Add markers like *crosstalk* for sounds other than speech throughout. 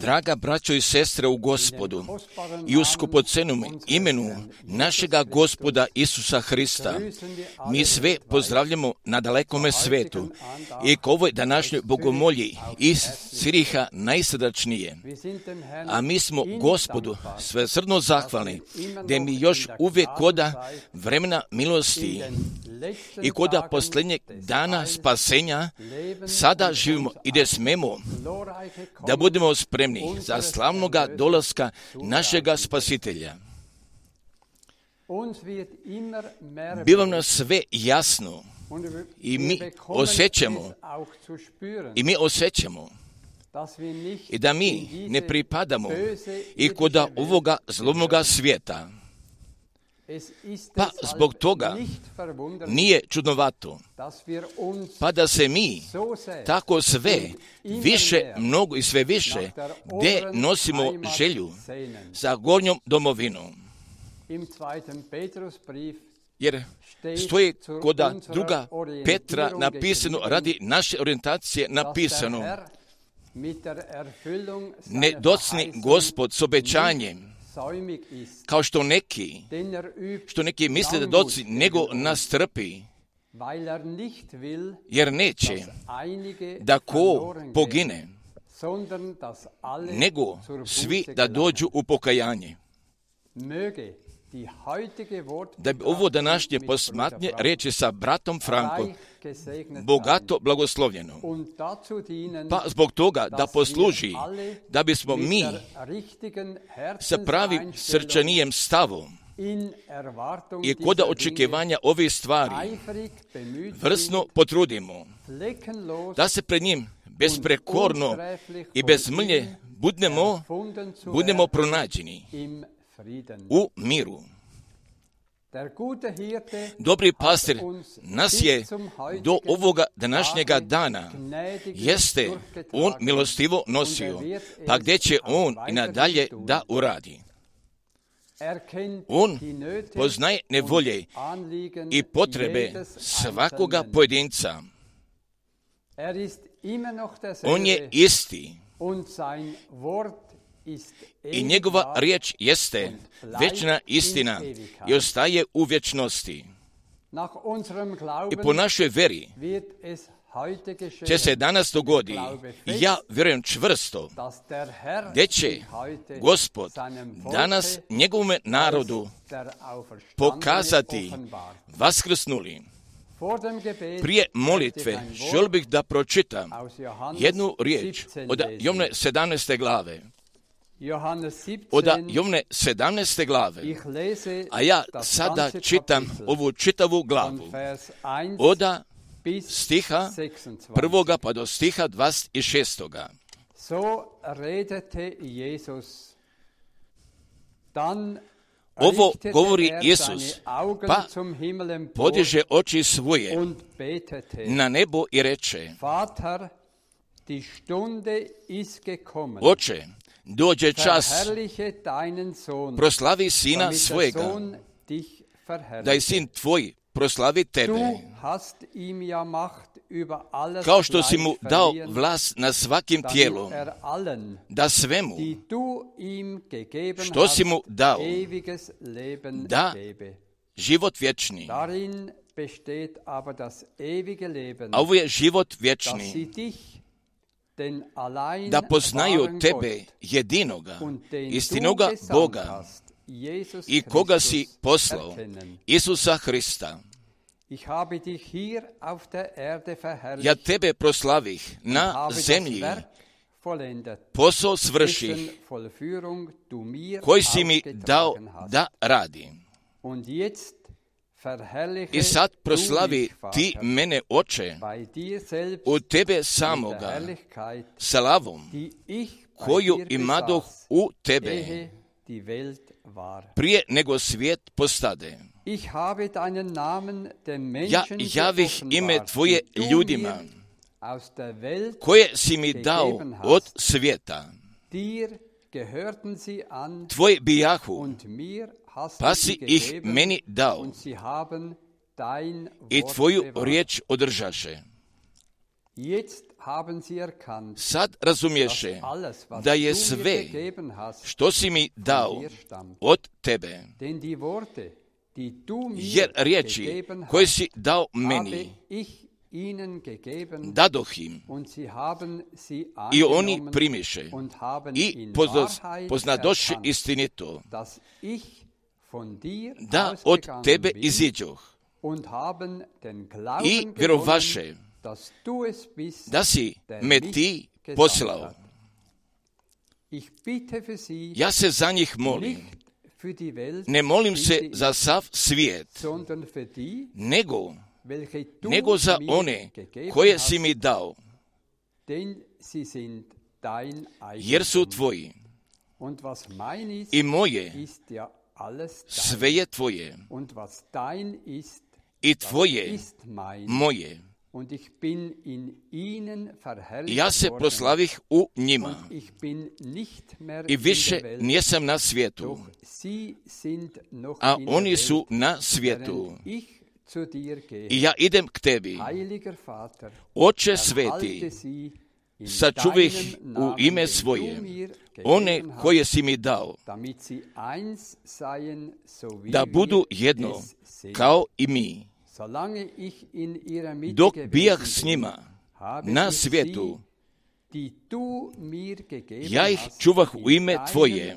Draga braćo i sestre u gospodu i u skupocenom imenu našega gospoda Isusa Hrista, mi sve pozdravljamo na dalekome svetu i k ovoj današnjoj bogomolji iz Siriha najsrdačnije. A mi smo gospodu svesrdno zahvalni, da mi još uvijek koda vremena milosti i koda posljednjeg dana spasenja sada živimo i gdje smemo da budemo spremni za slavnoga dolaska našega spasitelja. Bilo nam sve jasno. I mi osjećamo, i mi osjećamo i da mi ne pripadamo i kod ovoga zlomoga svijeta. Pa zbog toga nije čudnovato, pa da se mi tako sve više, mnogo i sve više, gdje nosimo želju za gornjom domovinom. Jer stoji koda unserer druga Petra napisano, radi naše orijentacije napisano, Herr mit der Erfüllung ne seiner docni Verheißung Gospod s obećanjem, kao što neki, što neki misle da doci, nego nas trpi, er jer neće da ko pogine, nego svi da dođu u pokajanje. Da bi ovo današnje posmatnje reći sa bratom Frankom bogato blagoslovljeno. Pa zbog toga da posluži, da bismo mi sa pravim srčanijem stavom i koda dieser očekivanja ovih stvari vrsno potrudimo da se pred njim besprekorno i bez mlje budemo werden pronađeni. U miru. Dobri pastir nas je do ovoga današnjega dana jeste on milostivo nosio, er wird pa gdje će on i nadalje da uradi. On poznaje nevolje i potrebe svakoga pojedinca. Er On je isti i njegova riječ jeste večna istina i ostaje u vječnosti. I po našoj veri će se danas dogodi, ja vjerujem čvrsto, gdje će Gospod danas njegovome narodu pokazati vaskrsnuli. Prije molitve želio bih da pročitam jednu riječ 17 od. Jovne 17. glave. Od 17, Jovne 17. glave. A ja sada čitam ovu čitavu glavu. Vers 1 Od stiha 26. prvoga pa do stiha 26. So redete Jesus. Dann Ovo govori er Augen pa Podiže oči svoje na nebo i reče. Oče, dođe čas, proslavi sina svojega, da verherrliche. sin tvoj proslavi tebe, kao što si mu dao vlast na svakim tijelom, er da svemu, što si mu dao, da život vječni. A ovo je život vječni, sie dich, den allein da poznaju tebe, jedinoga, istinoga Boga i koga si poslao. Isusa Hrista. Ja tebe proslavih na zemlji, posao svrših koji si mi dao da radim. I sad proslavi ti mene, oče, u tebe samoga, slavom, koju imadoh u tebe, prije nego svijet postade. Ja javih ime tvoje ljudima, koje si mi dao od svijeta. Tvoj bijahu pa si ih meni dao i tvoju riječ održaše. Sad was da je sve što si mi dao od tebe. Jer riječi koje si dao meni, dadoh im i oni primiše i poznadoše istinito da od tebe iziđoh i vjerovaše da si me ti poslao. Ja se za njih molim. Ne molim se za sav svijet, nego, nego za one koje si mi dao, jer su tvoji. I moje sve je tvoje. i tvoje moje. Und ich bin in ihnen verherrlicht Ja se proslavih u njima. Ich bin nicht mehr i više nijesam na svijetu, a oni su na svijetu. I ja idem k tebi, Oče sveti, sačuvih u ime svoje, one koje si mi dao, da budu jedno, kao i mi. Dok bijah s njima na svijetu, ja ih čuvah u ime Tvoje.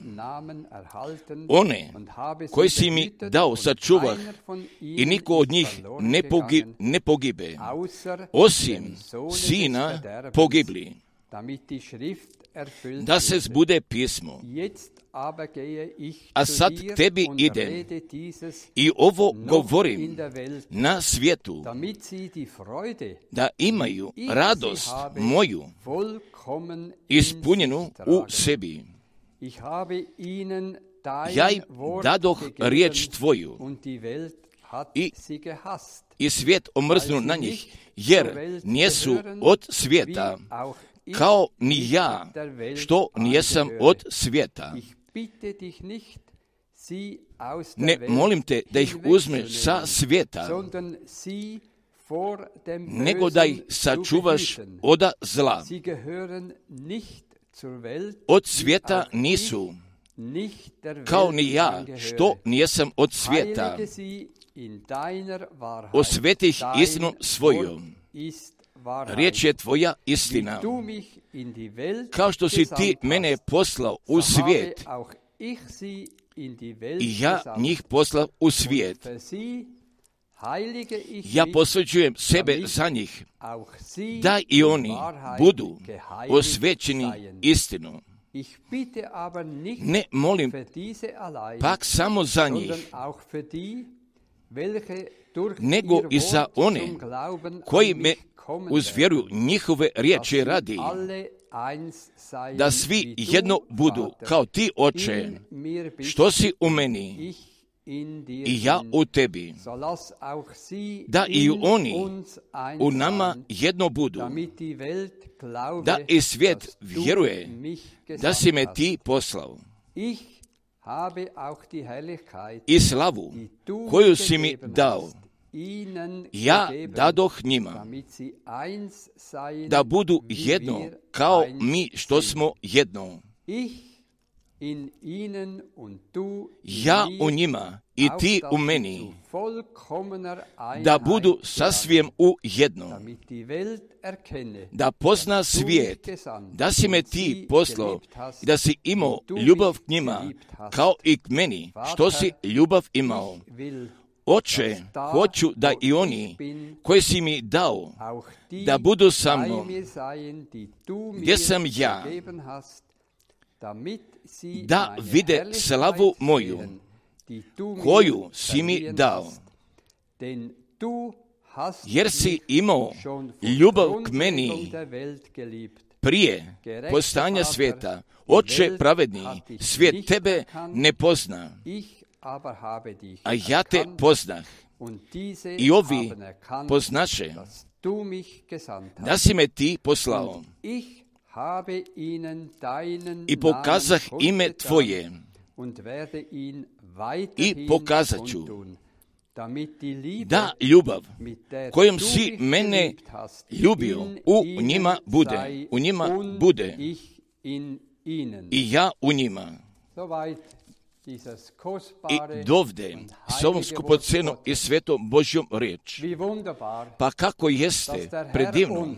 One koje si mi dao sačuvah i niko od njih ne, pogi, ne pogibe, osim sina pogibli, damit die Schrift erfüllt da se zbude pismo. Jetzt aber gehe ich A sad dir tebi idem I ovo govorim na svijetu, damit sie die Freude, da imaju radost moju ispunjenu u sebi. Ja im dadoh riječ tvoju und die Welt hat i- sie gehasst. I svijet omrznu na njih, jer nijesu od svijeta, kao ni ja, što nijesam od svijeta. Ne molim te da ih uzmeš sa svijeta, nego da ih sačuvaš oda zla. Od svijeta nisu, kao ni ja, što nijesam od svijeta. Heilige sie in deiner Wahrheit. Osveti ih Dein istinu svojom. Riječ je tvoja istina. Kao što si ti mene poslao u svijet, i ja njih poslao u svijet. Ja mich, posveđujem sebe za njih, da i oni budu osvećeni istinu. Ne molim pak samo za njih, nego i za one koji me uz vjeru njihove riječi radi, da svi jedno budu, kao ti, oče, što si u meni i ja u tebi, da i oni u nama jedno budu, da i svijet vjeruje da si me ti poslao. I slavu koju si mi dao, ja dadoh njima, da budu jedno, kao mi što smo jedno. Ja u njima i ti u meni, da budu sasvim u jedno, da pozna svijet, da si me ti poslao i da si imao ljubav k njima, kao i k meni, što si ljubav imao. Oče, hoću da i oni koji si mi dao, da budu sa mnom, gdje sam ja, da vide slavu moju, koju si mi dao. Jer si imao ljubav k meni prije postanja svijeta. Oče pravedni, svijet tebe ne pozna, A ja te poznah. I ovi poznaše da si me ti poslao. I pokazah ime tvoje. i pokazat ću da ljubav kojom si mene ljubio u njima bude, u njima bude. i ja u njima. I dovde, s ovom Wort i svetom Božjom riječ. Pa kako jeste predivno,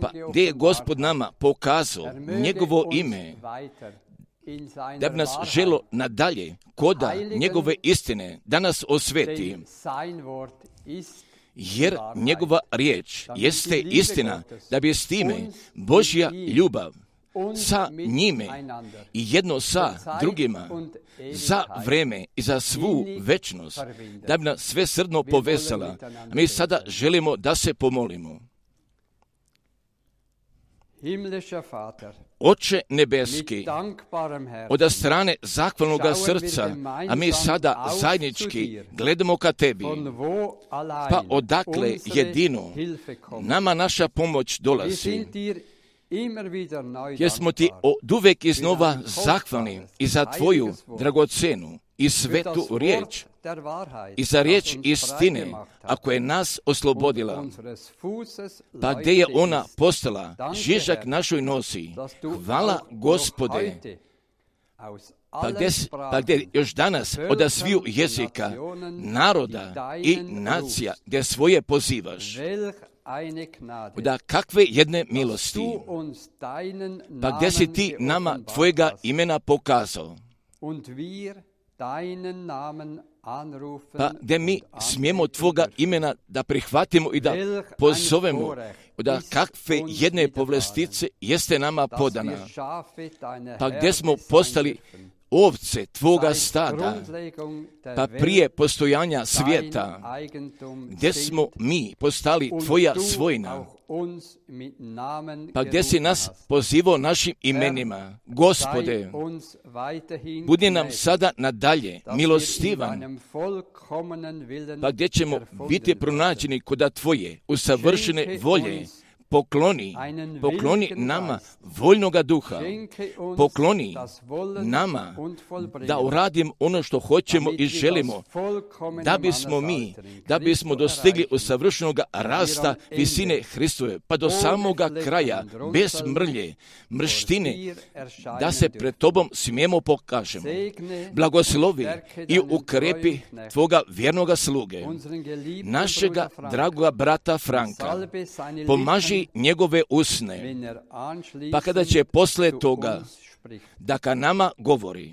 pa gdje je Gospod nama pokazao Er njegovo ime, da bi nas želo nadalje koda njegove istine, da nas osveti, jer njegova riječ jeste istina, da bi s time Božja ljubav sa njime i jedno sa drugima za vreme i za svu večnost, da bi nas sve srdno povezala. mi sada želimo da se pomolimo. Oče nebeski, od strane zahvalnoga srca, a mi sada zajednički gledamo ka tebi, pa odakle jedino? Nama naša pomoć dolazi. Jer smo ti od uvek iznova zahvalni i za tvoju dragocenu i svetu riječ i za riječ istine, ako je nas oslobodila, pa gdje je ona postala, žižak našoj nosi. Hvala gospode, pa gdje, pa gdje još danas od sviju jezika, naroda i nacija, gdje svoje pozivaš. Da kakve jedne milosti, pa gdje si ti nama tvojega imena pokazao, pa gdje mi smijemo tvoga imena da prihvatimo i da pozovemo, da kakve jedne povlestice jeste nama podana, pa gdje smo postali. Ovce tvoga stada, pa prije postojanja svijeta, gdje smo mi postali tvoja Namen pa gdje si nas pozivao našim imenima. Gospode, budi nam sada nadalje milostivan, pa gdje ćemo biti pronađeni kod tvoje usavršene volje. Pokloni, pokloni nama voljnoga duha. Pokloni nama da uradim ono što hoćemo i želimo, da bismo mi, da bismo dostigli usavršenog rasta visine Hristove, pa do samoga kraja, bez mrlje, mrštine, da se pred tobom smijemo pokažemo. Blagoslovi i ukrepi tvoga vjernoga sluge, našega dragoga brata Franka. Pomaži Njegove usne, er pa kada će posle toga da ka nama govori,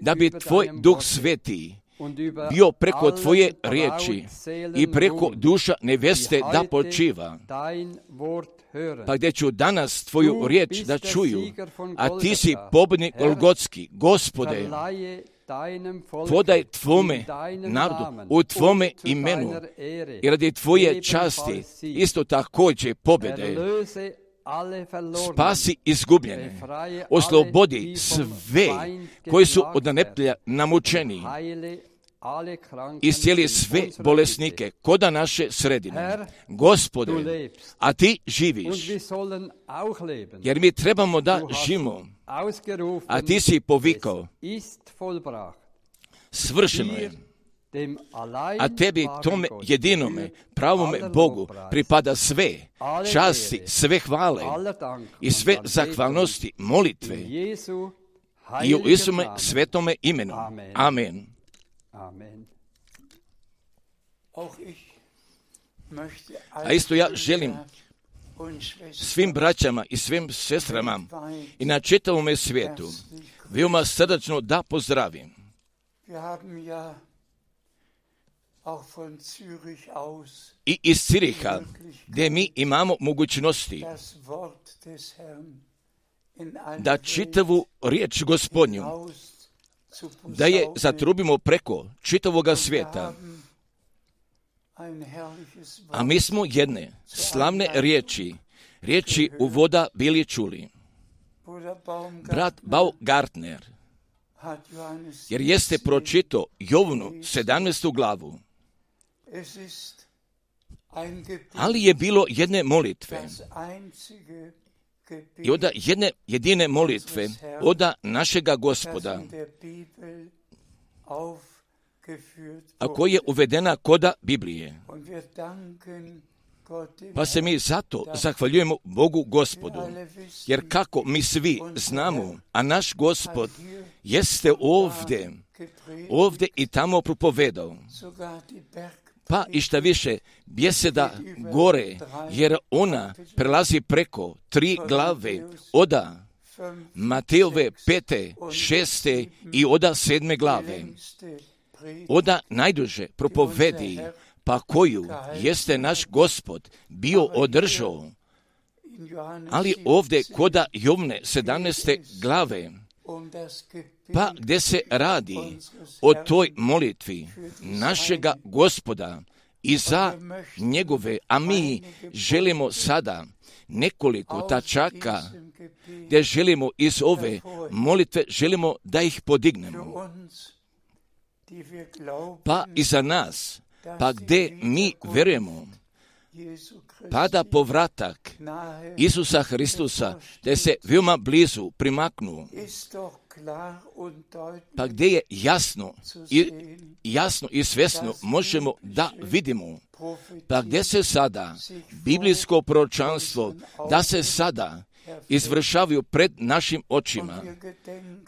da bi tvoj duh sveti bio preko tvoje riječi i preko duša neveste da počiva. Pa gdje ću danas tvoju riječ da čuju, a ti si pobjednik Herr, Golgotski, gospode, podaj tvome narodu u tvome imenu. i radi tvoje časti, isto također pobjede. Spasi izgubljene, oslobodi sve koji su od neplja namučeni, iscijeli sve bolesnike koda naše sredine. Gospode, a ti živiš, jer mi trebamo da živimo, a ti si povikao, svršeno je. A tebi, tome jedinome, pravome Bogu, pripada sve, časti, sve hvale i sve zahvalnosti, molitve Jesu i u Isume svetome imenu. Amen. Amen. Amen. Auch ich möchte A isto ja želim svim braćama i svim sestrama i na čitavome svijetu veoma srdačno da pozdravim. I iz Ciriha, gdje mi imamo mogućnosti da čitavu riječ gospodnju, da je zatrubimo preko čitavoga svijeta. A mi smo jedne slavne riječi, riječi uvoda bili čuli. Brat Baugartner, hat Johannes jer jeste 17 pročito Jovnu 17. glavu, ali je bilo jedne molitve. i oda jedne jedine molitve oda našega gospoda, a koja je uvedena koda Biblije. Pa se mi zato zahvaljujemo Bogu gospodu, jer kako mi svi znamo, a naš gospod jeste ovdje, ovdje i tamo propovedao. Pa i šta više, bjeseda gore, jer ona prelazi preko tri glave, oda Mateove pete, šeste i oda sedme glave. Oda najduže propovedi, pa koju jeste naš gospod bio održao. Ali 17 ovdje koda Jovne 17. glave, pa gdje se radi o toj molitvi našega gospoda i za njegove, a mi želimo sada nekoliko tačaka gdje želimo iz ove molitve, želimo da ih podignemo. Pa i za nas, pa gdje mi verujemo, pada povratak Isusa Hristusa, da se veoma blizu primaknu, pa gdje je jasno i, jasno i svesno možemo da vidimo, pa gdje se sada biblijsko proročanstvo, da se sada izvršavaju pred našim očima,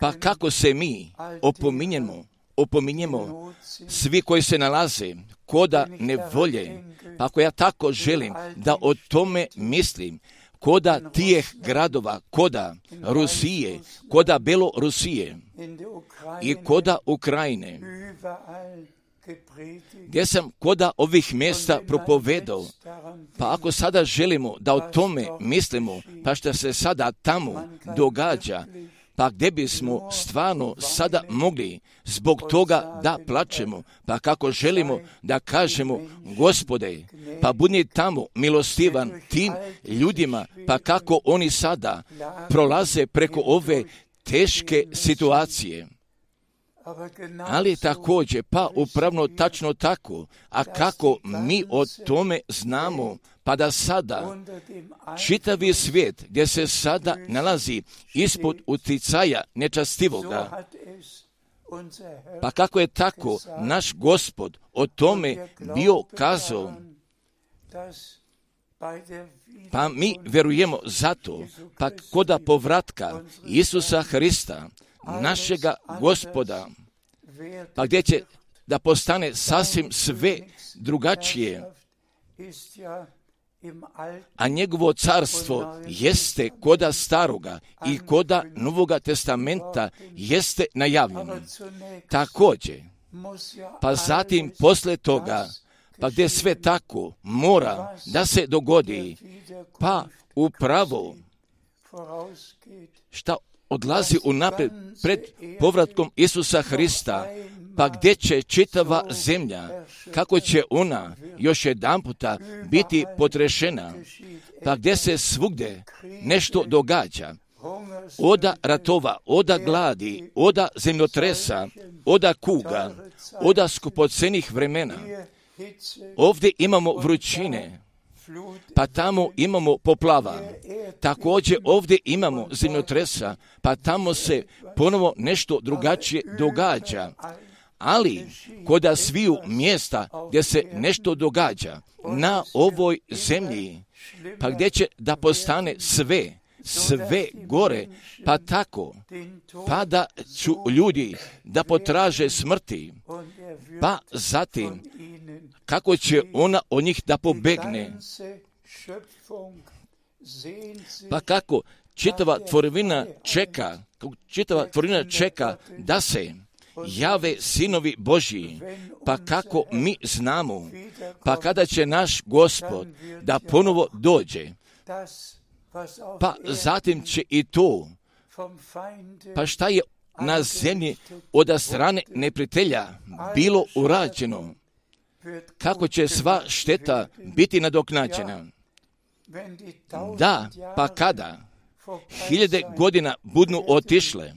pa kako se mi opominjemo, opominjemo svi koji se nalaze koda nevolje, pa ako ja tako želim da o tome mislim, koda tijeh gradova, koda Rusije, koda Belorusije i koda Ukrajine, gdje sam koda ovih mjesta propovedao, pa ako sada želimo da o tome mislimo, pa što se sada tamo događa, pa gdje bismo stvarno sada mogli zbog toga da plačemo, pa kako želimo da kažemo, gospode, pa budi tamo milostivan tim ljudima, pa kako oni sada prolaze preko ove teške situacije. Ali također, pa upravno tačno tako, a kako mi o tome znamo, pa da sada čitavi svijet gdje se sada nalazi ispod uticaja nečastivoga, pa kako je tako naš gospod o tome bio kazao, pa mi verujemo zato, pa koda povratka Isusa Hrista, našega gospoda, pa gdje će da postane sasvim sve drugačije, a njegovo carstvo jeste koda staroga i koda Novoga testamenta jeste najavljeno. Također, pa zatim posle toga, pa gdje sve tako mora da se dogodi, pa upravo šta odlazi unaprijed pred povratkom Isusa Hrista, pa gdje će čitava zemlja, kako će ona još jedan puta biti potrešena, pa gdje se svugdje nešto događa, oda ratova, oda gladi, oda zemljotresa, oda kuga, oda skupocenih vremena. Ovdje imamo vrućine, pa tamo imamo poplava. Također ovdje imamo zemljotresa, pa tamo se ponovo nešto drugačije događa. Ali, koda sviju mjesta gdje se nešto događa na ovoj zemlji, pa gdje će da postane sve, sve gore, pa tako, pa da ću ljudi da potraže smrti, pa zatim kako će ona od njih da pobegne. Pa kako čitava tvorevina čeka, čitava tvorevina čeka da se jave sinovi Božji, pa kako mi znamo, pa kada će naš gospod da ponovo dođe, pa zatim će i to, pa šta je na zemlji od strane neprijatelja bilo urađeno, kako će sva šteta biti nadoknađena. Da, pa kada? hiljade godina budnu otišle,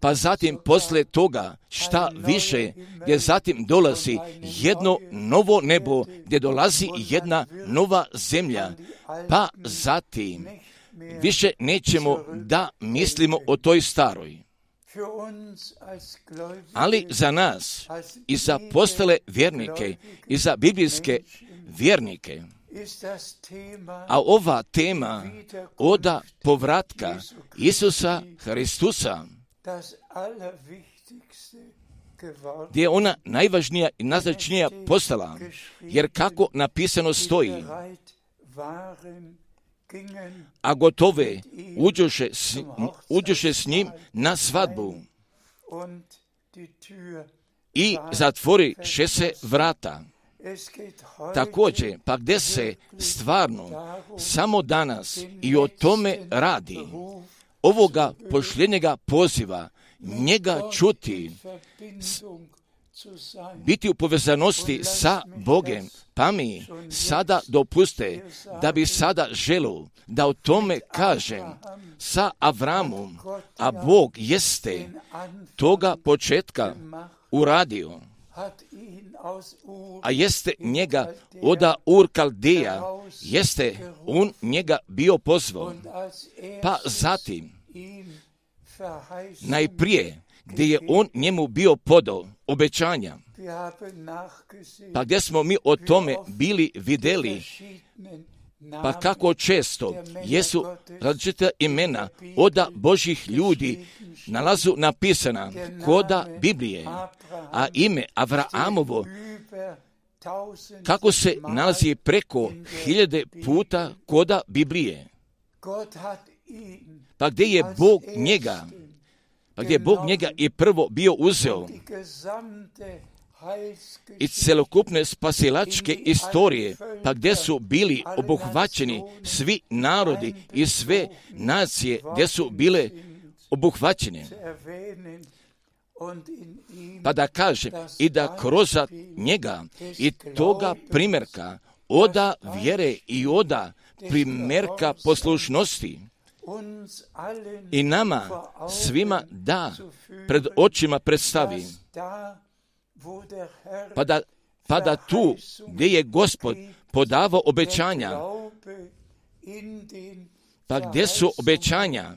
pa zatim posle toga šta više, gdje zatim dolazi jedno novo nebo, gdje dolazi jedna nova zemlja, pa zatim više nećemo da mislimo o toj staroj. Ali za nas i za postale vjernike i za biblijske vjernike, a ova tema oda povratka Isusa Hristusa, gdje je ona najvažnija i najznačnija postala, jer kako napisano stoji, a gotove uđoše s, uđoše s njim na svadbu i zatvori še se vrata. Također, pa gdje se stvarno samo danas i o tome radi, ovoga pošljenjega poziva, njega čuti, biti u povezanosti sa Bogem, pa mi sada dopuste da bi sada želio da o tome kažem. Sa Avramom, a Bog jeste toga početka uradio, a jeste njega oda Ur Kaldeja, jeste on njega bio pozvao, pa zatim najprije gdje je on njemu bio podao obećanja, pa gdje smo mi o tome bili vidjeli, pa kako često jesu različita imena oda Božih ljudi nalazu napisana koda Biblije, a ime Avraamovo kako se nalazi preko hiljade puta koda Biblije. Pa gdje je Bog njega, pa gdje je Bog njega i prvo bio uzeo i celokupne spasilačke istorije, pa gdje su bili obuhvaćeni svi narodi i sve nacije gdje su bile obuhvaćene. Pa da kaže i da kroz njega i toga primjerka oda vjere i oda primjerka poslušnosti i nama svima da pred očima predstavi pa da, pa da tu gdje je gospod podavao obećanja, pa gdje su obećanja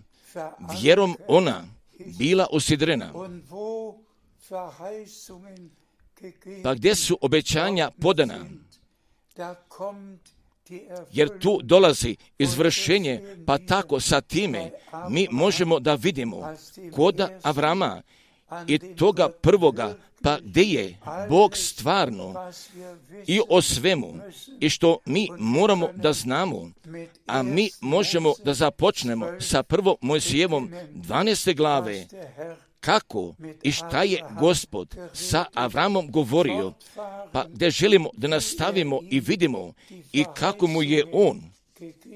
vjerom ona bila usidrena, pa gdje su obećanja podana, jer tu dolazi izvršenje, pa tako sa time mi možemo da vidimo koda Avrama i toga prvoga, pa gdje je Bog stvarno i o svemu i što mi moramo da znamo, a mi možemo da započnemo sa prvo Mojsijevom 12. glave, kako i šta je gospod sa Avramom govorio, pa gdje želimo da nastavimo i vidimo i kako mu je on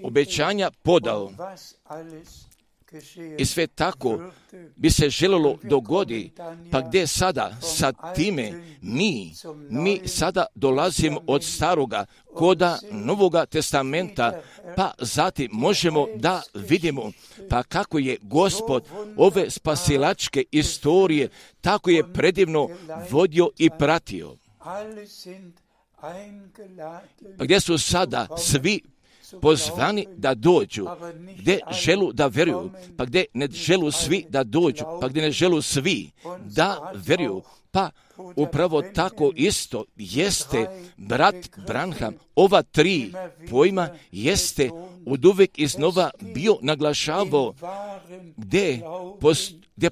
obećanja podao i sve tako bi se željelo dogodi, pa gdje sada sa time mi, mi sada dolazimo od staroga koda Novoga testamenta, pa zatim možemo da vidimo pa kako je gospod ove spasilačke istorije tako je predivno vodio i pratio. Pa gdje su sada svi pozvani da dođu, gdje želu da veruju, pa gdje ne želu svi da dođu, pa gdje ne želu svi da veruju, pa upravo tako isto jeste brat Branham. Ova tri pojma jeste od uvijek iznova bio naglašavao gdje,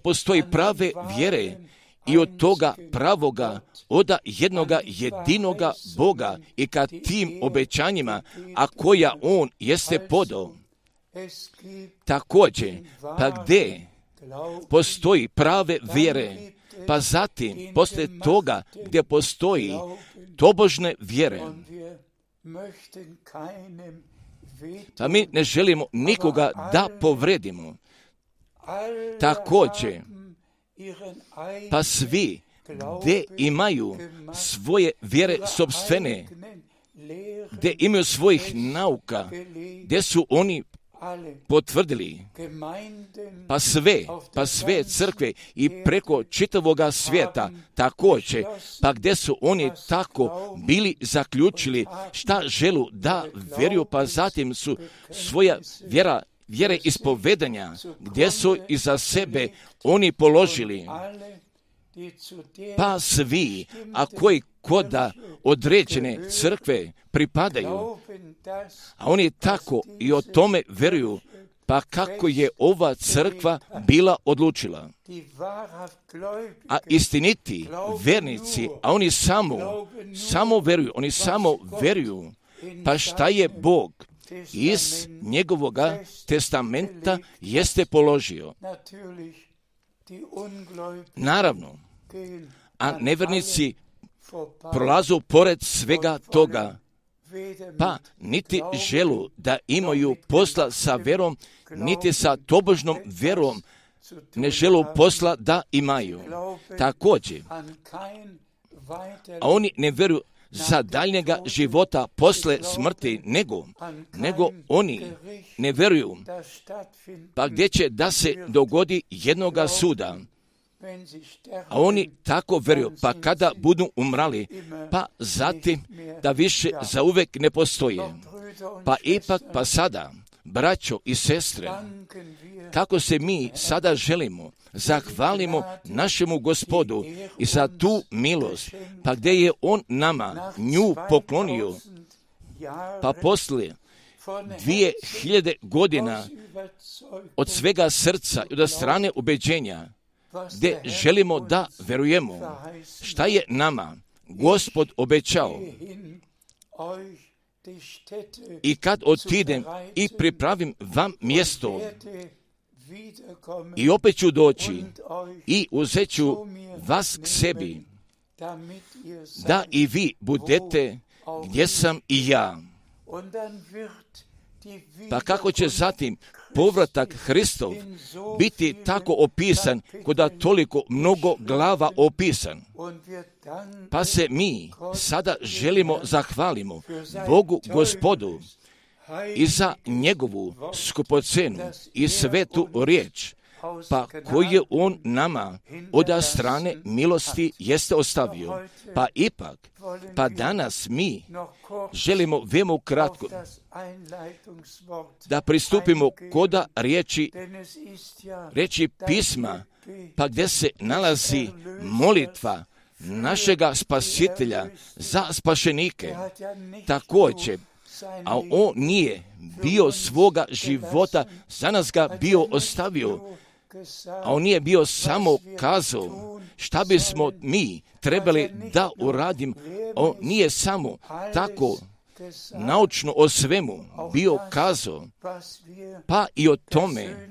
postoji prave vjere i od toga pravoga, oda jednoga jedinoga Boga i ka tim obećanjima, a koja On jeste podao. Također, pa gdje postoji prave vjere, pa zatim, poslije toga gdje postoji tobožne vjere, pa mi ne želimo nikoga da povredimo. Također, pa svi gdje imaju svoje vjere sobstvene, gdje imaju svojih nauka, gdje su oni potvrdili, pa sve, pa sve crkve i preko čitavoga svijeta također, pa gdje su oni tako bili zaključili šta želu da vjeruju, pa zatim su svoja vjera vjere ispovedanja, gdje su iza sebe oni položili, pa svi, a koji koda određene crkve pripadaju, a oni tako i o tome veruju, pa kako je ova crkva bila odlučila. A istiniti vernici, a oni samo, samo veruju, oni samo veruju, pa šta je Bog iz njegovoga testamenta jeste položio. Naravno, a nevernici prolazu pored svega toga, pa niti želu da imaju posla sa verom, niti sa tobožnom verom ne želu posla da imaju. Također, a oni ne vjeruju za daljnjega života posle smrti, nego, nego oni ne vjeruju, pa gdje će da se dogodi jednoga suda, a oni tako vjeruju, pa kada budu umrali, pa zatim da više za uvek ne postoje. Pa ipak, pa sada, braćo i sestre, kako se mi sada želimo, zahvalimo našemu gospodu i za tu milost, pa gdje je on nama nju poklonio, pa poslije dvije hiljade godina od svega srca i od strane ubeđenja, gdje želimo da verujemo šta je nama gospod obećao i kad otidem i pripravim vam mjesto i opet ću doći i uzet ću vas k sebi da i vi budete gdje sam i ja. Pa kako će zatim povratak Hristov biti tako opisan, koda toliko mnogo glava opisan. Pa se mi sada želimo zahvalimo Bogu gospodu i za njegovu skupocenu i svetu riječ, pa koji je on nama od strane milosti jeste ostavio. Pa ipak, pa danas mi želimo vemo kratko da pristupimo koda riječi, riječi pisma, pa gdje se nalazi molitva našega spasitelja za spašenike. Također, a on nije bio svoga života, za nas ga bio ostavio, a on nije bio samo kazao šta bismo mi trebali da uradim, on nije samo tako naučno o svemu bio kazao, pa i o tome,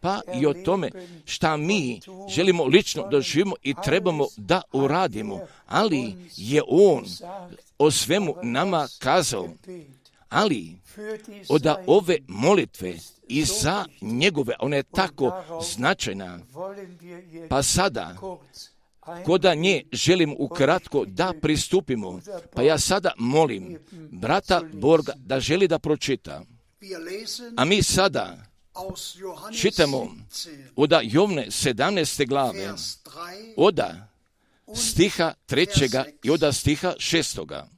pa i o tome šta mi želimo lično da živimo i trebamo da uradimo, ali je on o svemu nama kazao, ali od ove molitve i za njegove, ona je tako značajna, pa sada koda nje želim ukratko da pristupimo, pa ja sada molim brata Borga da želi da pročita. A mi sada čitamo od Jovne 17. glave, oda stiha trećega i oda stiha šestoga.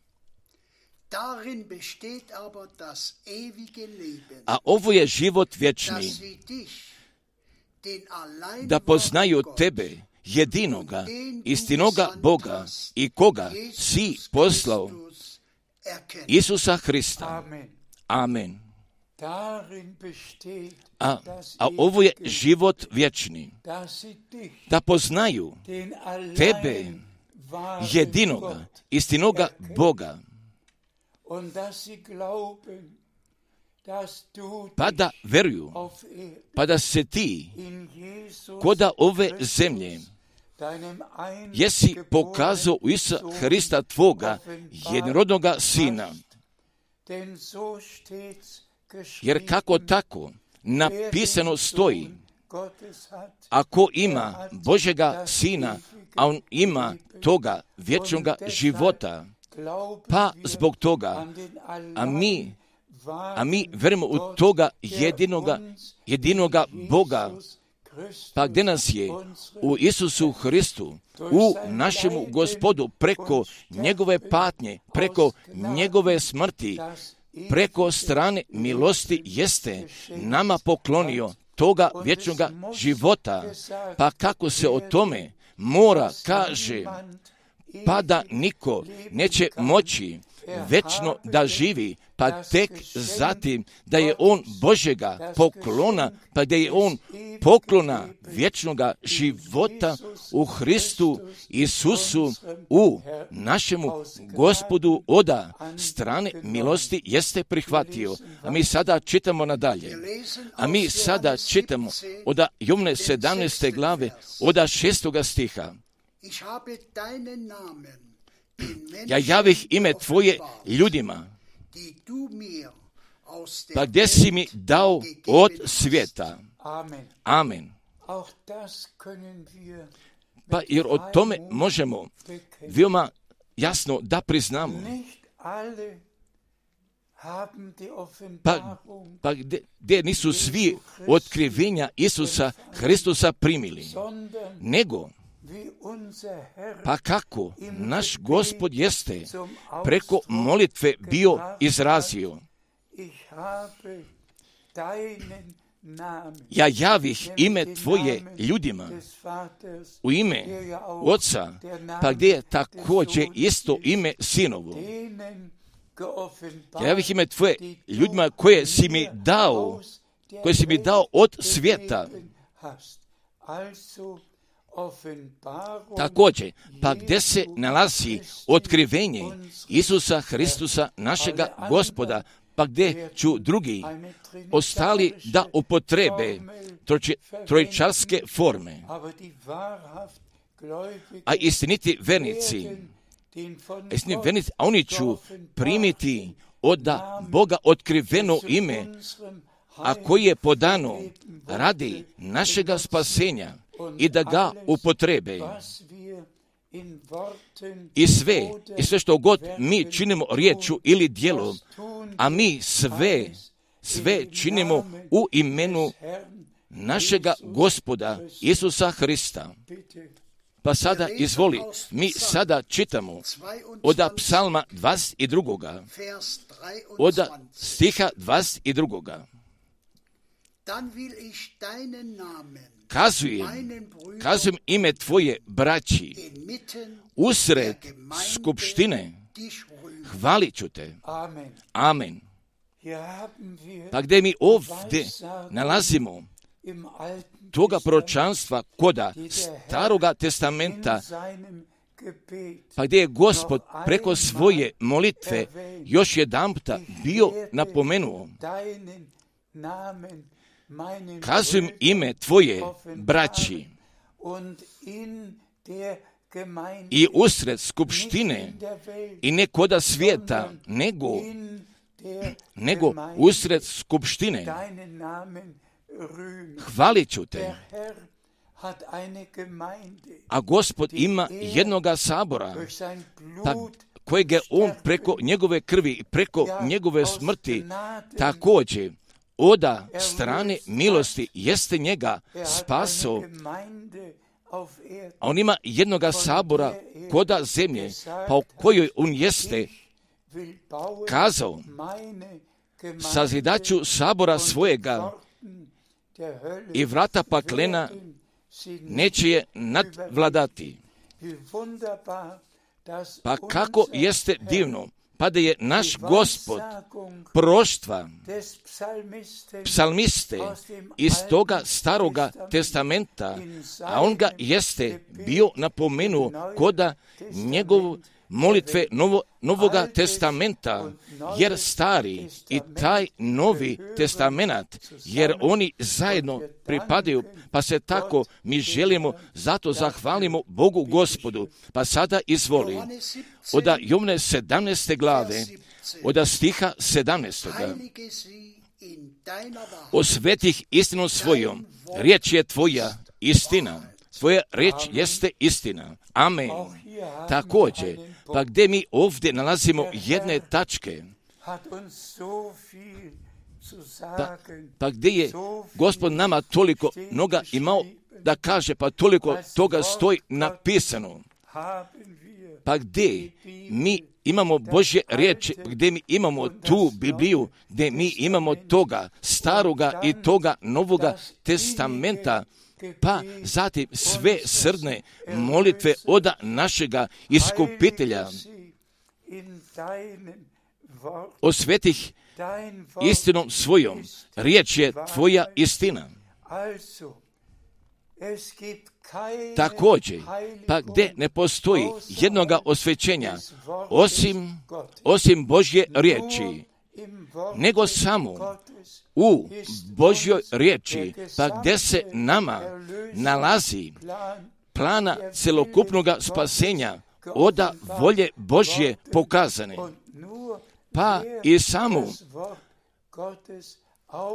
A ovo je život vječni, da poznaju tebe, jedinoga, istinoga Boga i koga si poslao, Isusa Hrista. Amen. A, a ovo je život vječni, da poznaju tebe, jedinoga, istinoga Boga, pa da veruju, pa da se ti koda ove zemlje jesi pokazao u Isa Hrista Tvoga jednorodnoga Sina. Jer kako tako napisano stoji, ako ima Božega Sina, a on ima toga vječnoga života, pa zbog toga, a mi, a mi verimo u toga jedinoga, jedinoga Boga, pa gdje nas je? u Isusu Hristu, u našemu gospodu, preko njegove patnje, preko njegove smrti, preko strane milosti jeste nama poklonio toga vječnoga života, pa kako se o tome mora kaže pa da niko neće moći večno da živi, pa tek zatim da je on Božega poklona, pa da je on poklona vječnoga života u Hristu Isusu, u našemu gospodu oda strane milosti jeste prihvatio. A mi sada čitamo nadalje. A mi sada čitamo od Jovne 17. glave, od 6. stiha. Ja javih ime Tvoje ljudima, pa gdje si mi dao od svijeta. Amen. Pa jer o tome možemo veoma jasno da priznamo. Pa, pa gdje, gdje nisu svi otkrivenja Isusa Hristusa primili, nego pa kako naš gospod jeste preko molitve bio izrazio. Ja javih ime Tvoje ljudima u ime Oca, pa gdje je također isto ime Sinovo. Ja javih ime Tvoje ljudima koje si mi dao, koje si mi dao od svijeta. Također, pa gdje se nalazi otkrivenje Isusa Hristusa, našega gospoda, pa gdje ću drugi ostali da upotrebe trojčarske forme. A istiniti vernici, istiniti vernici, a oni ću primiti od Boga otkriveno ime, a koji je podano radi našega spasenja i da ga upotrebe. I sve, i sve što god mi činimo riječu ili djelom, a mi sve, sve činimo u imenu našega gospoda Isusa Hrista. Pa sada izvoli, mi sada čitamo od psalma 22. od stiha 22. Kazujem, kazujem ime tvoje braći, usred skupštine, hvalit ću te. Amen. Pa gdje mi ovdje nalazimo? toga proročanstva koda? staroga testamenta, pa gdje je gospod preko svoje molitve još jedanputa bio napomenuo, kazujem ime tvoje braći i usred skupštine i ne koda svijeta, nego, nego usred skupštine. Hvalit ću te. A gospod ima jednoga sabora, pa kojeg je on preko njegove krvi i preko njegove smrti također oda strane milosti jeste njega spaso. a on ima jednoga sabora koda zemlje, pa u kojoj on jeste kazao, sazidaću sabora svojega i vrata paklena neće je nadvladati. Pa kako jeste divno, pa da je naš gospod proštva. psalmiste iz toga staroga testamenta, a on ga jeste bio napomenuo koda njegov molitve novo, Novoga testamenta, jer stari i taj novi testament, jer oni zajedno pripadaju, pa se tako mi želimo, zato zahvalimo Bogu gospodu. Pa sada izvoli, od Jovne 17. glave, od stiha 17. Osvetih istinu svojom, riječ je tvoja istina. Tvoja riječ jeste istina. Amen. Također, pa gdje mi ovdje nalazimo jedne tačke, pa, pa gdje je gospod nama toliko noga imao da kaže, pa toliko toga stoji napisano. Pa gdje mi imamo Božje riječi, gdje mi imamo tu Bibliju, gdje mi imamo toga staroga i toga novoga testamenta, pa zatim sve srdne molitve oda našega iskupitelja, osvetih istinom svojom. Riječ je tvoja istina. Također, pa gdje ne postoji jednoga osvećenja, osim, osim Božje riječi, nego samo u Božjoj riječi, pa gdje se nama nalazi plana celokupnog spasenja, oda volje Božje pokazane. Pa i samu,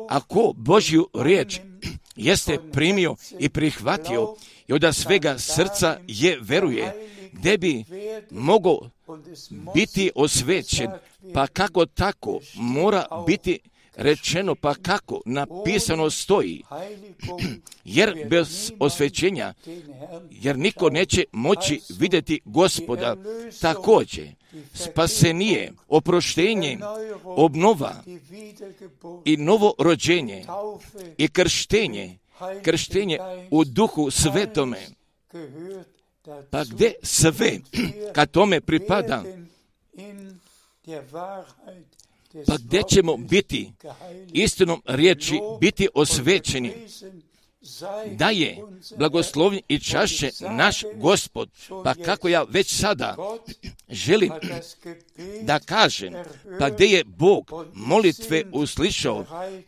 ako Božju riječ jeste primio i prihvatio i od svega srca je veruje, gdje bi mogo biti osvećen, pa kako tako mora biti rečeno pa kako? Napisano stoji, jer bez osvećenja, jer niko neće moći vidjeti gospoda, također spasenije, oproštenje, obnova i novo rođenje i krštenje, krštenje u duhu svetome. Pa gdje sve, *clears throat* kad tome pripada, pa gdje ćemo biti? Istinom riječi, biti osvećeni, da je blagoslovljen i čašće naš gospod, pa kako ja već sada želim da kažem, pa gdje je Bog molitve uslišao,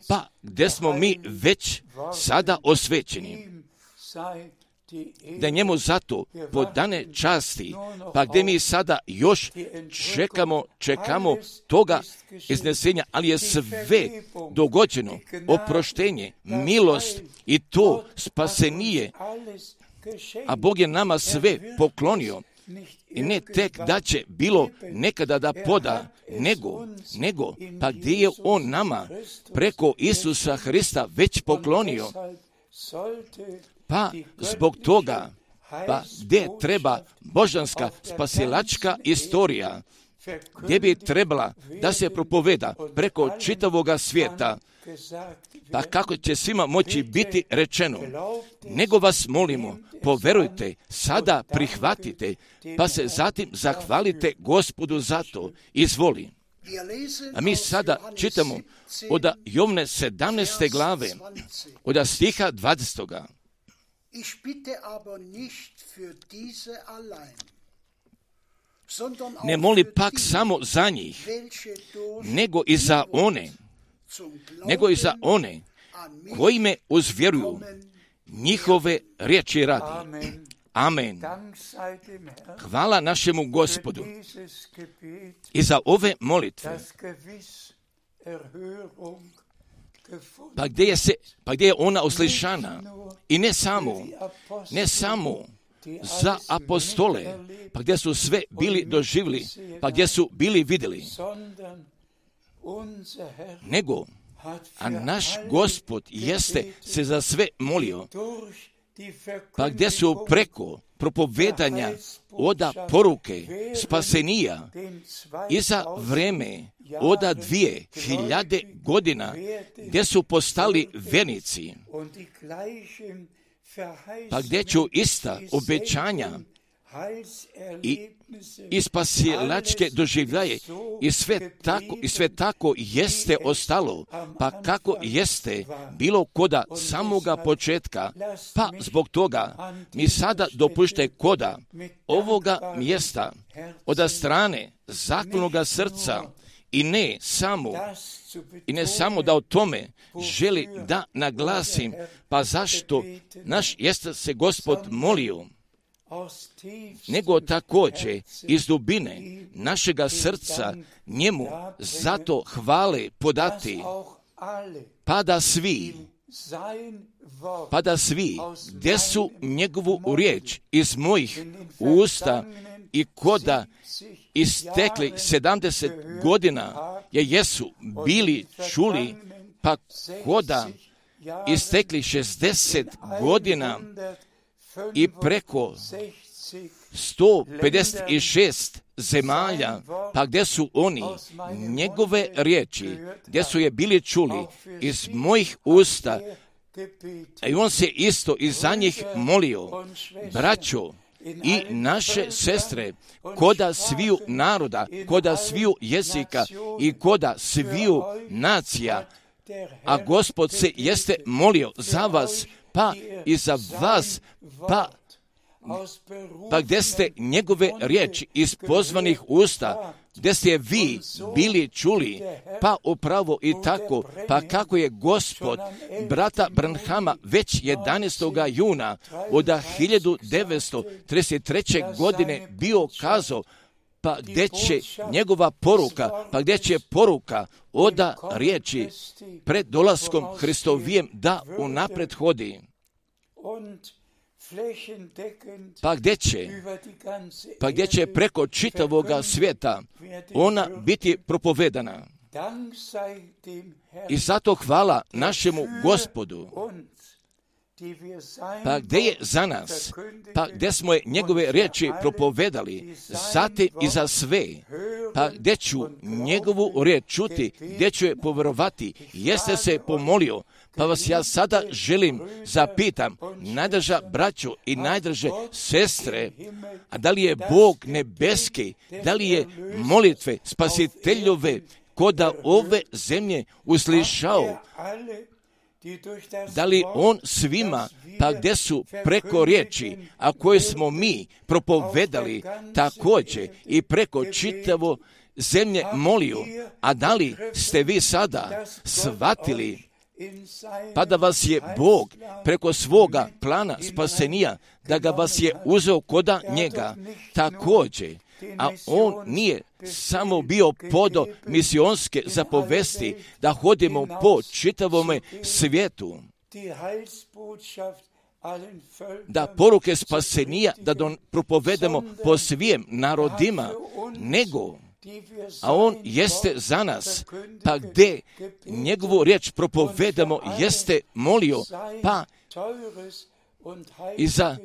pa gdje smo mi već sada osvećeni da njemu zato podane časti, pa gdje mi sada još čekamo, čekamo toga iznesenja, ali je sve dogođeno, oproštenje, milost i to spasenije, a Bog je nama sve poklonio. I ne tek da će bilo nekada da poda, nego, nego, pa gdje je On nama preko Isusa Hrista već poklonio, pa zbog toga, pa gdje treba božanska spasilačka istorija, gdje bi trebala da se propoveda preko čitavoga svijeta, pa kako će svima moći biti rečeno, nego vas molimo, poverujte, sada prihvatite, pa se zatim zahvalite gospodu za to, izvoli. A mi sada čitamo od Jovne 17. glave, od stiha 20. Ich bitte aber nicht für diese allein, ne moli pak samo za njih, nego i za one, nego i za one koji me uzvjeruju njihove riječi radi. Amen. Hvala našemu gospodu i za ove molitve pa gdje je, se, pa gdje je ona oslišana? I ne samo, ne samo za apostole, pa gdje su sve bili doživili, pa gdje su bili vidjeli, nego, a naš gospod jeste se za sve molio, pa gdje su preko propovedanja oda poruke spasenija. i za vreme oda dvije hiljade godina gdje su postali venici, pa gdje ću ista obećanja i, i spasilačke doživljaje. I sve tako, i sve tako jeste ostalo, pa kako jeste bilo koda samoga početka, pa zbog toga mi sada dopušte koda ovoga mjesta od strane zaklonoga srca. I ne samo i ne samo da o tome želi da naglasim, pa zašto naš jeste se gospod molio, nego također iz dubine našega srca njemu zato hvale podati, pa da svi, pa da svi, gdje su njegovu riječ iz mojih usta i koda istekli 70 godina je jesu bili čuli, pa koda istekli 60 godina i preko 156 zemalja, pa gdje su oni? Njegove riječi, gdje su je bili čuli? Iz mojih usta, i on se isto i za njih molio, braćo, i naše sestre, koda sviju naroda, koda sviju jezika i koda sviju nacija, a gospod se jeste molio za vas, pa i za vas, pa pa gdje ste njegove riječi iz pozvanih usta, gdje ste vi bili čuli, pa upravo i tako, pa kako je gospod brata Branhama već 11. juna od 1933. godine bio kazao, pa gdje će njegova poruka, pa gdje će poruka oda riječi pred dolaskom Hristovijem da unapred hodi pa gdje će, pa gdje će preko čitavoga svijeta ona biti propovedana. I zato hvala našemu gospodu. Pa gdje je za nas? Pa gdje smo je njegove riječi propovedali? Zatim i za sve. Pa gdje ću njegovu riječ čuti? Gdje ću je povjerovati? Jeste se pomolio? Pa vas ja sada želim zapitam, najdrža braću i najdrže sestre, a da li je Bog nebeski, da li je molitve spasiteljove koda ove zemlje uslišao da li on svima, pa gdje su preko riječi, a koje smo mi propovedali također i preko čitavo zemlje molio, a da li ste vi sada shvatili pa da vas je Bog preko svoga plana spasenija, da ga vas je uzeo koda njega, također, a on nije samo bio podo misionske zapovesti da hodimo po čitavome svijetu, da poruke spasenija da don propovedemo po svijem narodima, nego a on jeste za nas, pa gdje njegovu riječ propovedamo, jeste molio, pa i za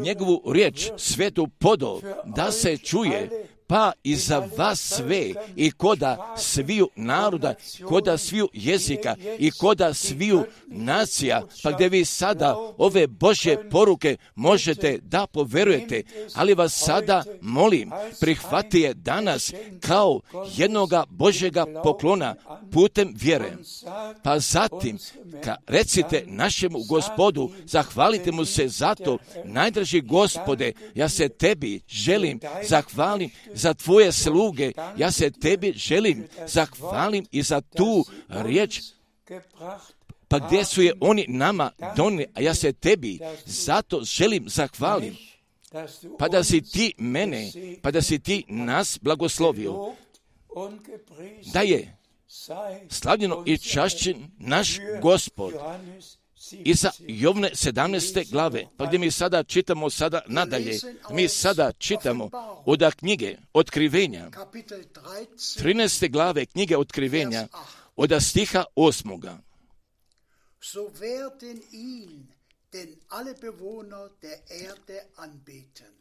njegovu riječ svetu podo da se čuje pa i za vas sve i koda sviju naroda, koda sviju jezika i koda sviju nacija, pa gdje vi sada ove Božje poruke možete da poverujete, ali vas sada molim, prihvati je danas kao jednoga Božjega poklona putem vjere. Pa zatim, ka recite našemu gospodu, zahvalite mu se za to, najdraži gospode, ja se tebi želim, zahvalim za tvoje sluge. Ja se tebi želim, zahvalim i za tu riječ pa gdje su je oni nama donijeli, a ja se tebi zato želim zahvalim. Pa da si ti mene, pa da si ti nas blagoslovio, da je slavljeno i čašćen naš gospod i za Jovne 17. glave, pa gdje mi sada čitamo sada nadalje, mi sada čitamo od knjige Otkrivenja, 13. glave knjige Otkrivenja, od stiha 8. So werden ihn denn alle Bewohner der Erde anbeten.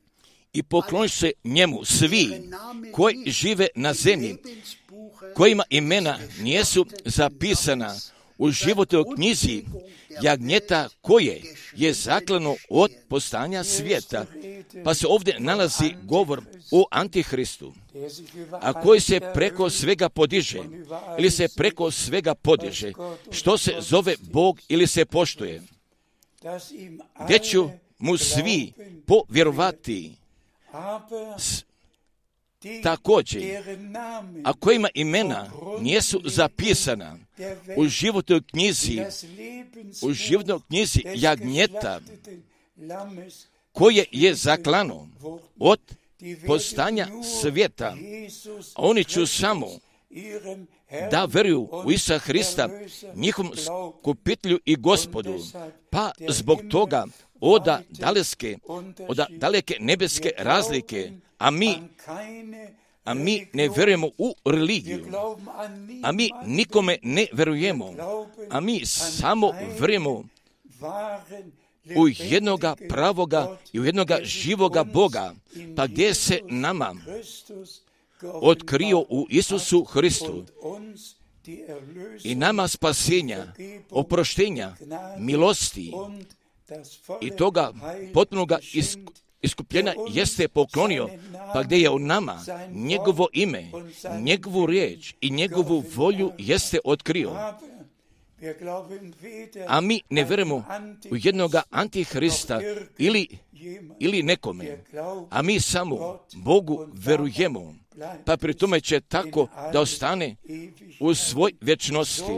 I poklon se njemu svi koji žive na zemlji, kojima imena nijesu zapisana u životoj knjizi jagnjeta koje je zaklano od postanja svijeta. Pa se ovdje nalazi govor o Antihristu, a koji se preko svega podiže, ili se preko svega podiže, što se zove Bog ili se poštuje. Gdje ću mu svi povjerovati također, a kojima imena nijesu zapisana u životnoj knjizi, u životnoj knjizi jagnjeta, koje je zaklano od postanja svijeta, a oni ću samo da veruju u Isa Hrista, njihovom skupitelju i gospodu, pa zbog toga oda daleske, oda daleke nebeske razlike, a mi a mi ne vjerujemo u religiju, a mi nikome ne vjerujemo, a mi samo vjerujemo u jednoga pravoga i u jednoga živoga Boga, pa gdje se nama otkrio u Isusu Hristu. I nama spasenja, oproštenja, milosti i toga potpunoga iskupljenja jeste poklonio, pa gdje je u nama njegovo ime, njegovu riječ i njegovu volju jeste otkrio. A mi ne vjerujemo u jednoga antihrista ili, ili nekome, a mi samo Bogu verujemo, pa pri tome će tako da ostane u svoj vječnosti.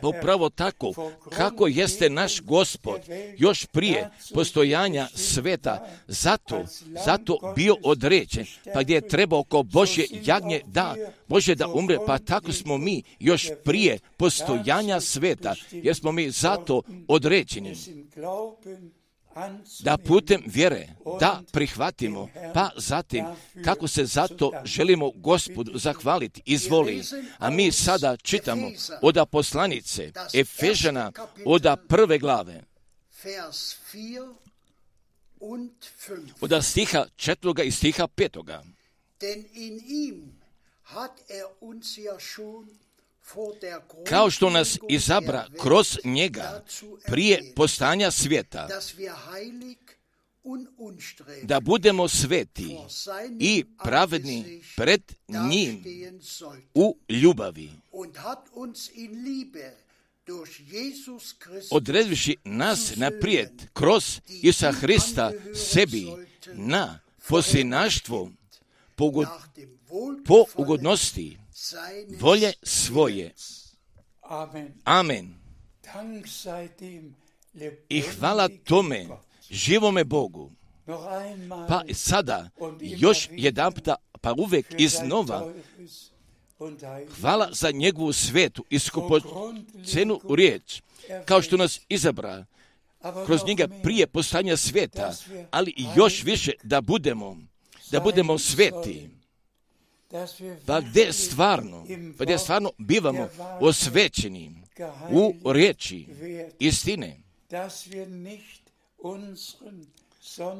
Popravo tako. kako jeste naš gospod još prije postojanja sveta, zato, zato bio određen, pa gdje je trebao oko Božje jagnje da, Bože da umre, pa tako smo mi još prije postojanja sveta, jer smo mi zato određeni da putem vjere da prihvatimo, pa zatim kako se zato želimo gospodu zahvaliti, izvoli. A mi sada čitamo od poslanice Efežana od prve glave. Od stiha četvoga i stiha petoga. Den in ihm hat er uns ja schon kao što nas izabra kroz njega prije postanja svijeta, da budemo sveti i pravedni pred njim u ljubavi. Odredviši nas naprijed kroz Isa Hrista sebi na poslinaštvo po ugodnosti volje svoje. Amen. I hvala tome živome Bogu. Pa sada još jedan pa uvek iznova hvala za njegovu svetu i skupocenu riječ, kao što nas izabra kroz njega prije postanja sveta, ali još više da budemo, da budemo sveti. Pa gdje stvarno, pa gdje stvarno bivamo osvećeni u riječi istine,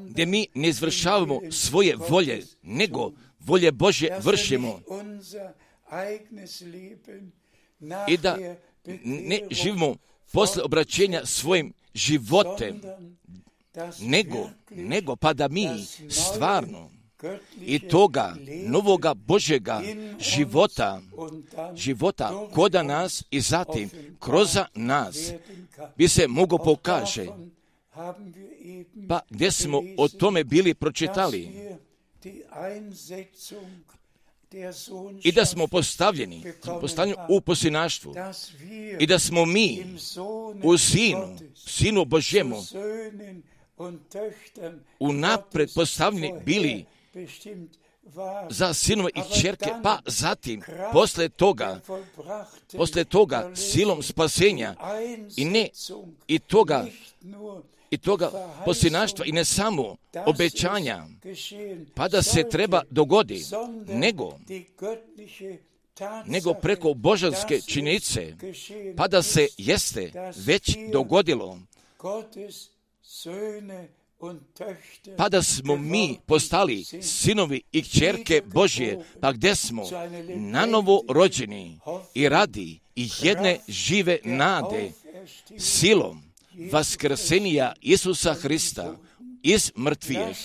gdje mi ne izvršavamo svoje volje, nego volje Bože vršimo. I da ne živimo posle obraćenja svojim životem, nego, nego pa da mi stvarno i toga novoga Božega života, života koda nas i zatim kroz nas bi se mogo pokaže. Pa gdje smo o tome bili pročitali i da smo postavljeni, postavljeni u posinaštvu i da smo mi u sinu, sinu Božjemu unapred postavljeni bili za sinove i čerke, pa zatim, posle toga, posle toga, silom spasenja i ne, i toga, i toga posinaštva i ne samo obećanja, pa da se treba dogodi, nego, nego preko božanske činjenice, pa da se jeste već dogodilo, pa da smo mi postali sinovi i čerke Božje, pa gdje smo nanovo rođeni i radi i jedne žive nade silom vaskrsenija Isusa Hrista iz mrtvijeh.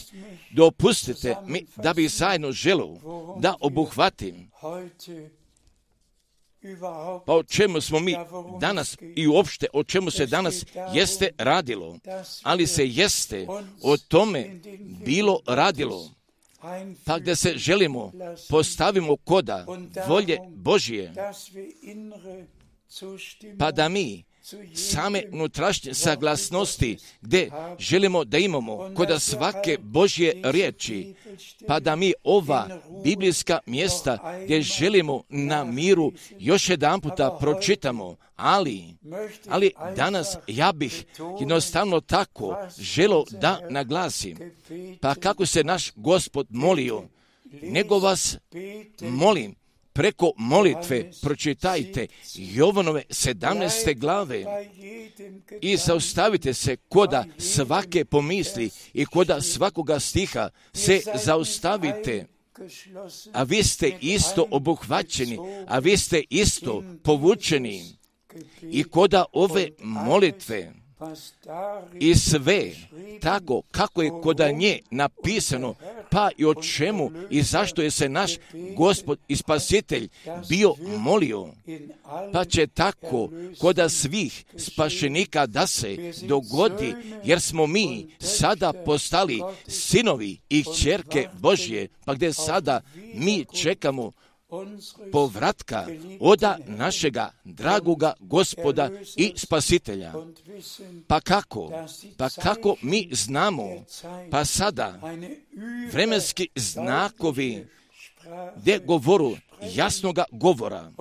Dopustite mi da bi zajedno želu da obuhvatim pa o čemu smo mi danas i uopšte o čemu se danas jeste radilo, ali se jeste o tome bilo radilo, pa gdje se želimo postavimo koda volje Božije, pa da mi same unutrašnje saglasnosti gdje želimo da imamo kod svake Božje riječi, pa da mi ova biblijska mjesta gdje želimo na miru još jedan puta pročitamo, ali, ali danas ja bih jednostavno tako želo da naglasim, pa kako se naš gospod molio, nego vas molim preko molitve pročitajte Jovanove 17. glave i zaustavite se koda svake pomisli i koda svakoga stiha se zaustavite. A vi ste isto obuhvaćeni, a vi ste isto povučeni. I koda ove molitve i sve tako kako je koda nje napisano, pa i o čemu i zašto je se naš gospod i spasitelj bio molio, pa će tako koda svih spašenika da se dogodi, jer smo mi sada postali sinovi i čerke Božje, pa gdje sada mi čekamo povratka oda našega dragoga gospoda i spasitelja. Pa kako? Pa kako mi znamo? Pa sada vremenski znakovi gdje govoru jasnoga govora.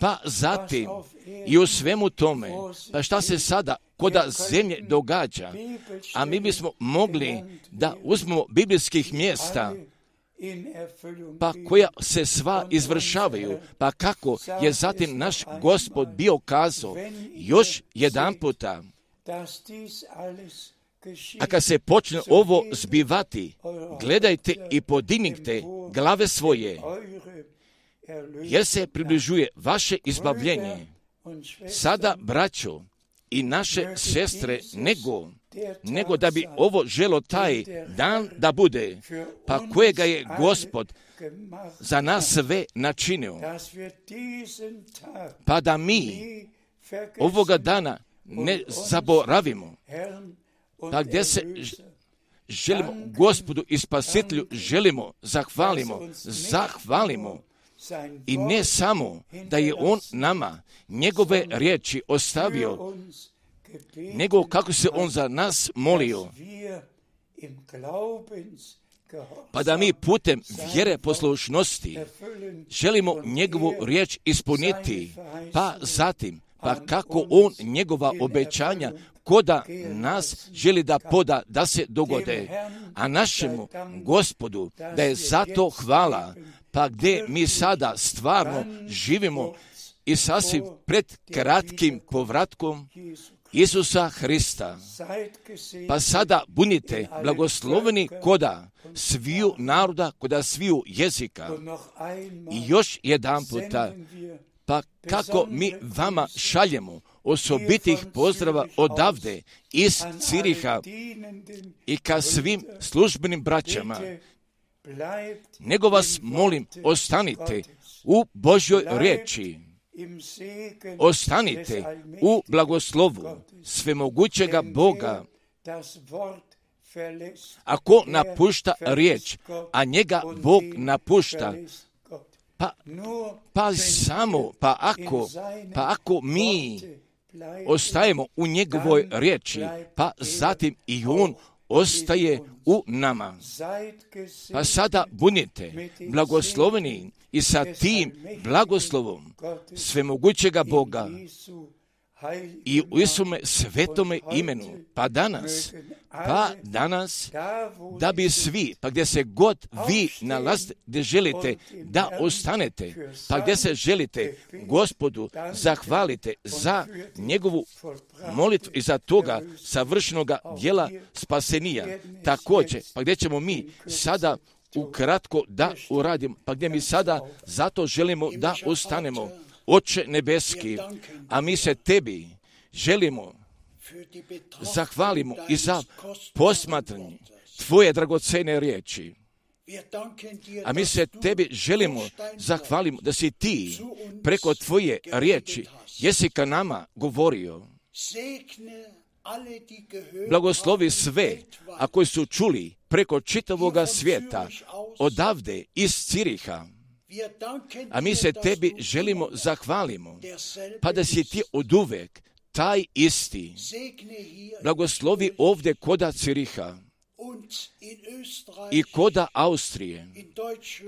Pa zatim i u svemu tome, pa šta se sada koda zemlje događa, a mi bismo mogli da uzmemo biblijskih mjesta pa koja se sva izvršavaju, pa kako je zatim naš gospod bio kazao još jedan puta, a kad se počne ovo zbivati, gledajte i podignite glave svoje, jer se približuje vaše izbavljenje. Sada, braćo i naše sestre, nego nego da bi ovo želo taj dan da bude, pa kojega je gospod za nas sve načinio, pa da mi ovoga dana ne zaboravimo, pa gdje se želimo gospodu i spasitelju, želimo, zahvalimo, zahvalimo, i ne samo da je on nama njegove riječi ostavio, nego kako se on za nas molio. Pa da mi putem vjere poslušnosti želimo njegovu riječ ispuniti, pa zatim, pa kako on njegova obećanja koda nas želi da poda da se dogode, a našemu gospodu da je zato hvala, pa gdje mi sada stvarno živimo i sasvim pred kratkim povratkom Isusa Hrista. Pa sada bunite blagosloveni koda sviju naroda, koda sviju jezika. I još jedan puta, pa kako mi vama šaljemo osobitih pozdrava odavde iz Ciriha i ka svim službenim braćama, nego vas molim, ostanite u Božjoj riječi Ostanite u blagoslovu svemogućega Boga. Ako napušta riječ, a njega Bog napušta, pa, pa samo, pa ako, pa ako mi ostajemo u njegovoj riječi, pa zatim i on ostaje u nama. Pa sada bunite blagosloveni i sa tim blagoslovom svemogućega Boga i u Isume svetome imenu, pa danas, pa danas, da bi svi, pa gdje se god vi nalazite, gdje želite da ostanete, pa gdje se želite gospodu zahvalite za njegovu molitvu i za toga savršenoga dijela spasenija. Također, pa gdje ćemo mi sada ukratko da uradimo, pa gdje mi sada zato želimo da ostanemo. Oče nebeski, a mi se tebi želimo zahvalimo i za posmatranje tvoje dragocene riječi. A mi se tebi želimo zahvalimo da si ti preko tvoje riječi jesi ka nama govorio. Blagoslovi sve, a koji su čuli preko čitavoga svijeta, odavde iz Ciriha, a mi se tebi želimo zahvalimo, pa da si ti od uvek taj isti. Blagoslovi ovdje koda Ciriha i koda Austrije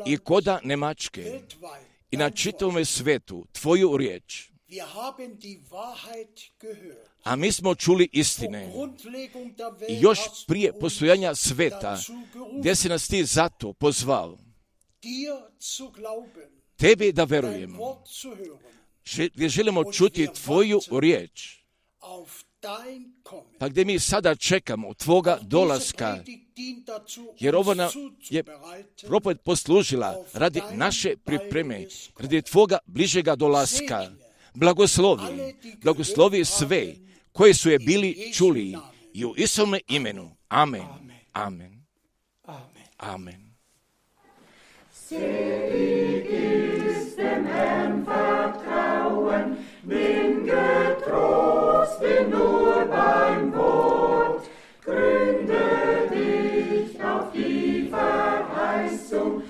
i koda Nemačke i na čitavome svetu tvoju riječ. A mi smo čuli istine. I još prije postojanja sveta, gdje si nas ti zato pozvao, tebi da verujemo, gdje želimo čuti tvoju riječ, pa gdje mi sada čekamo tvoga dolaska, jer ovo nam je propoved poslužila radi naše pripreme, radi tvoga bližega dolaska. Blagoslovi, blagoslovi sve koji su je bili čuli i u Isome imenu. Amen. Amen. Amen. Vertrauen, bin getrost, bin nur beim Wort. Gründe dich auf die Verheißung,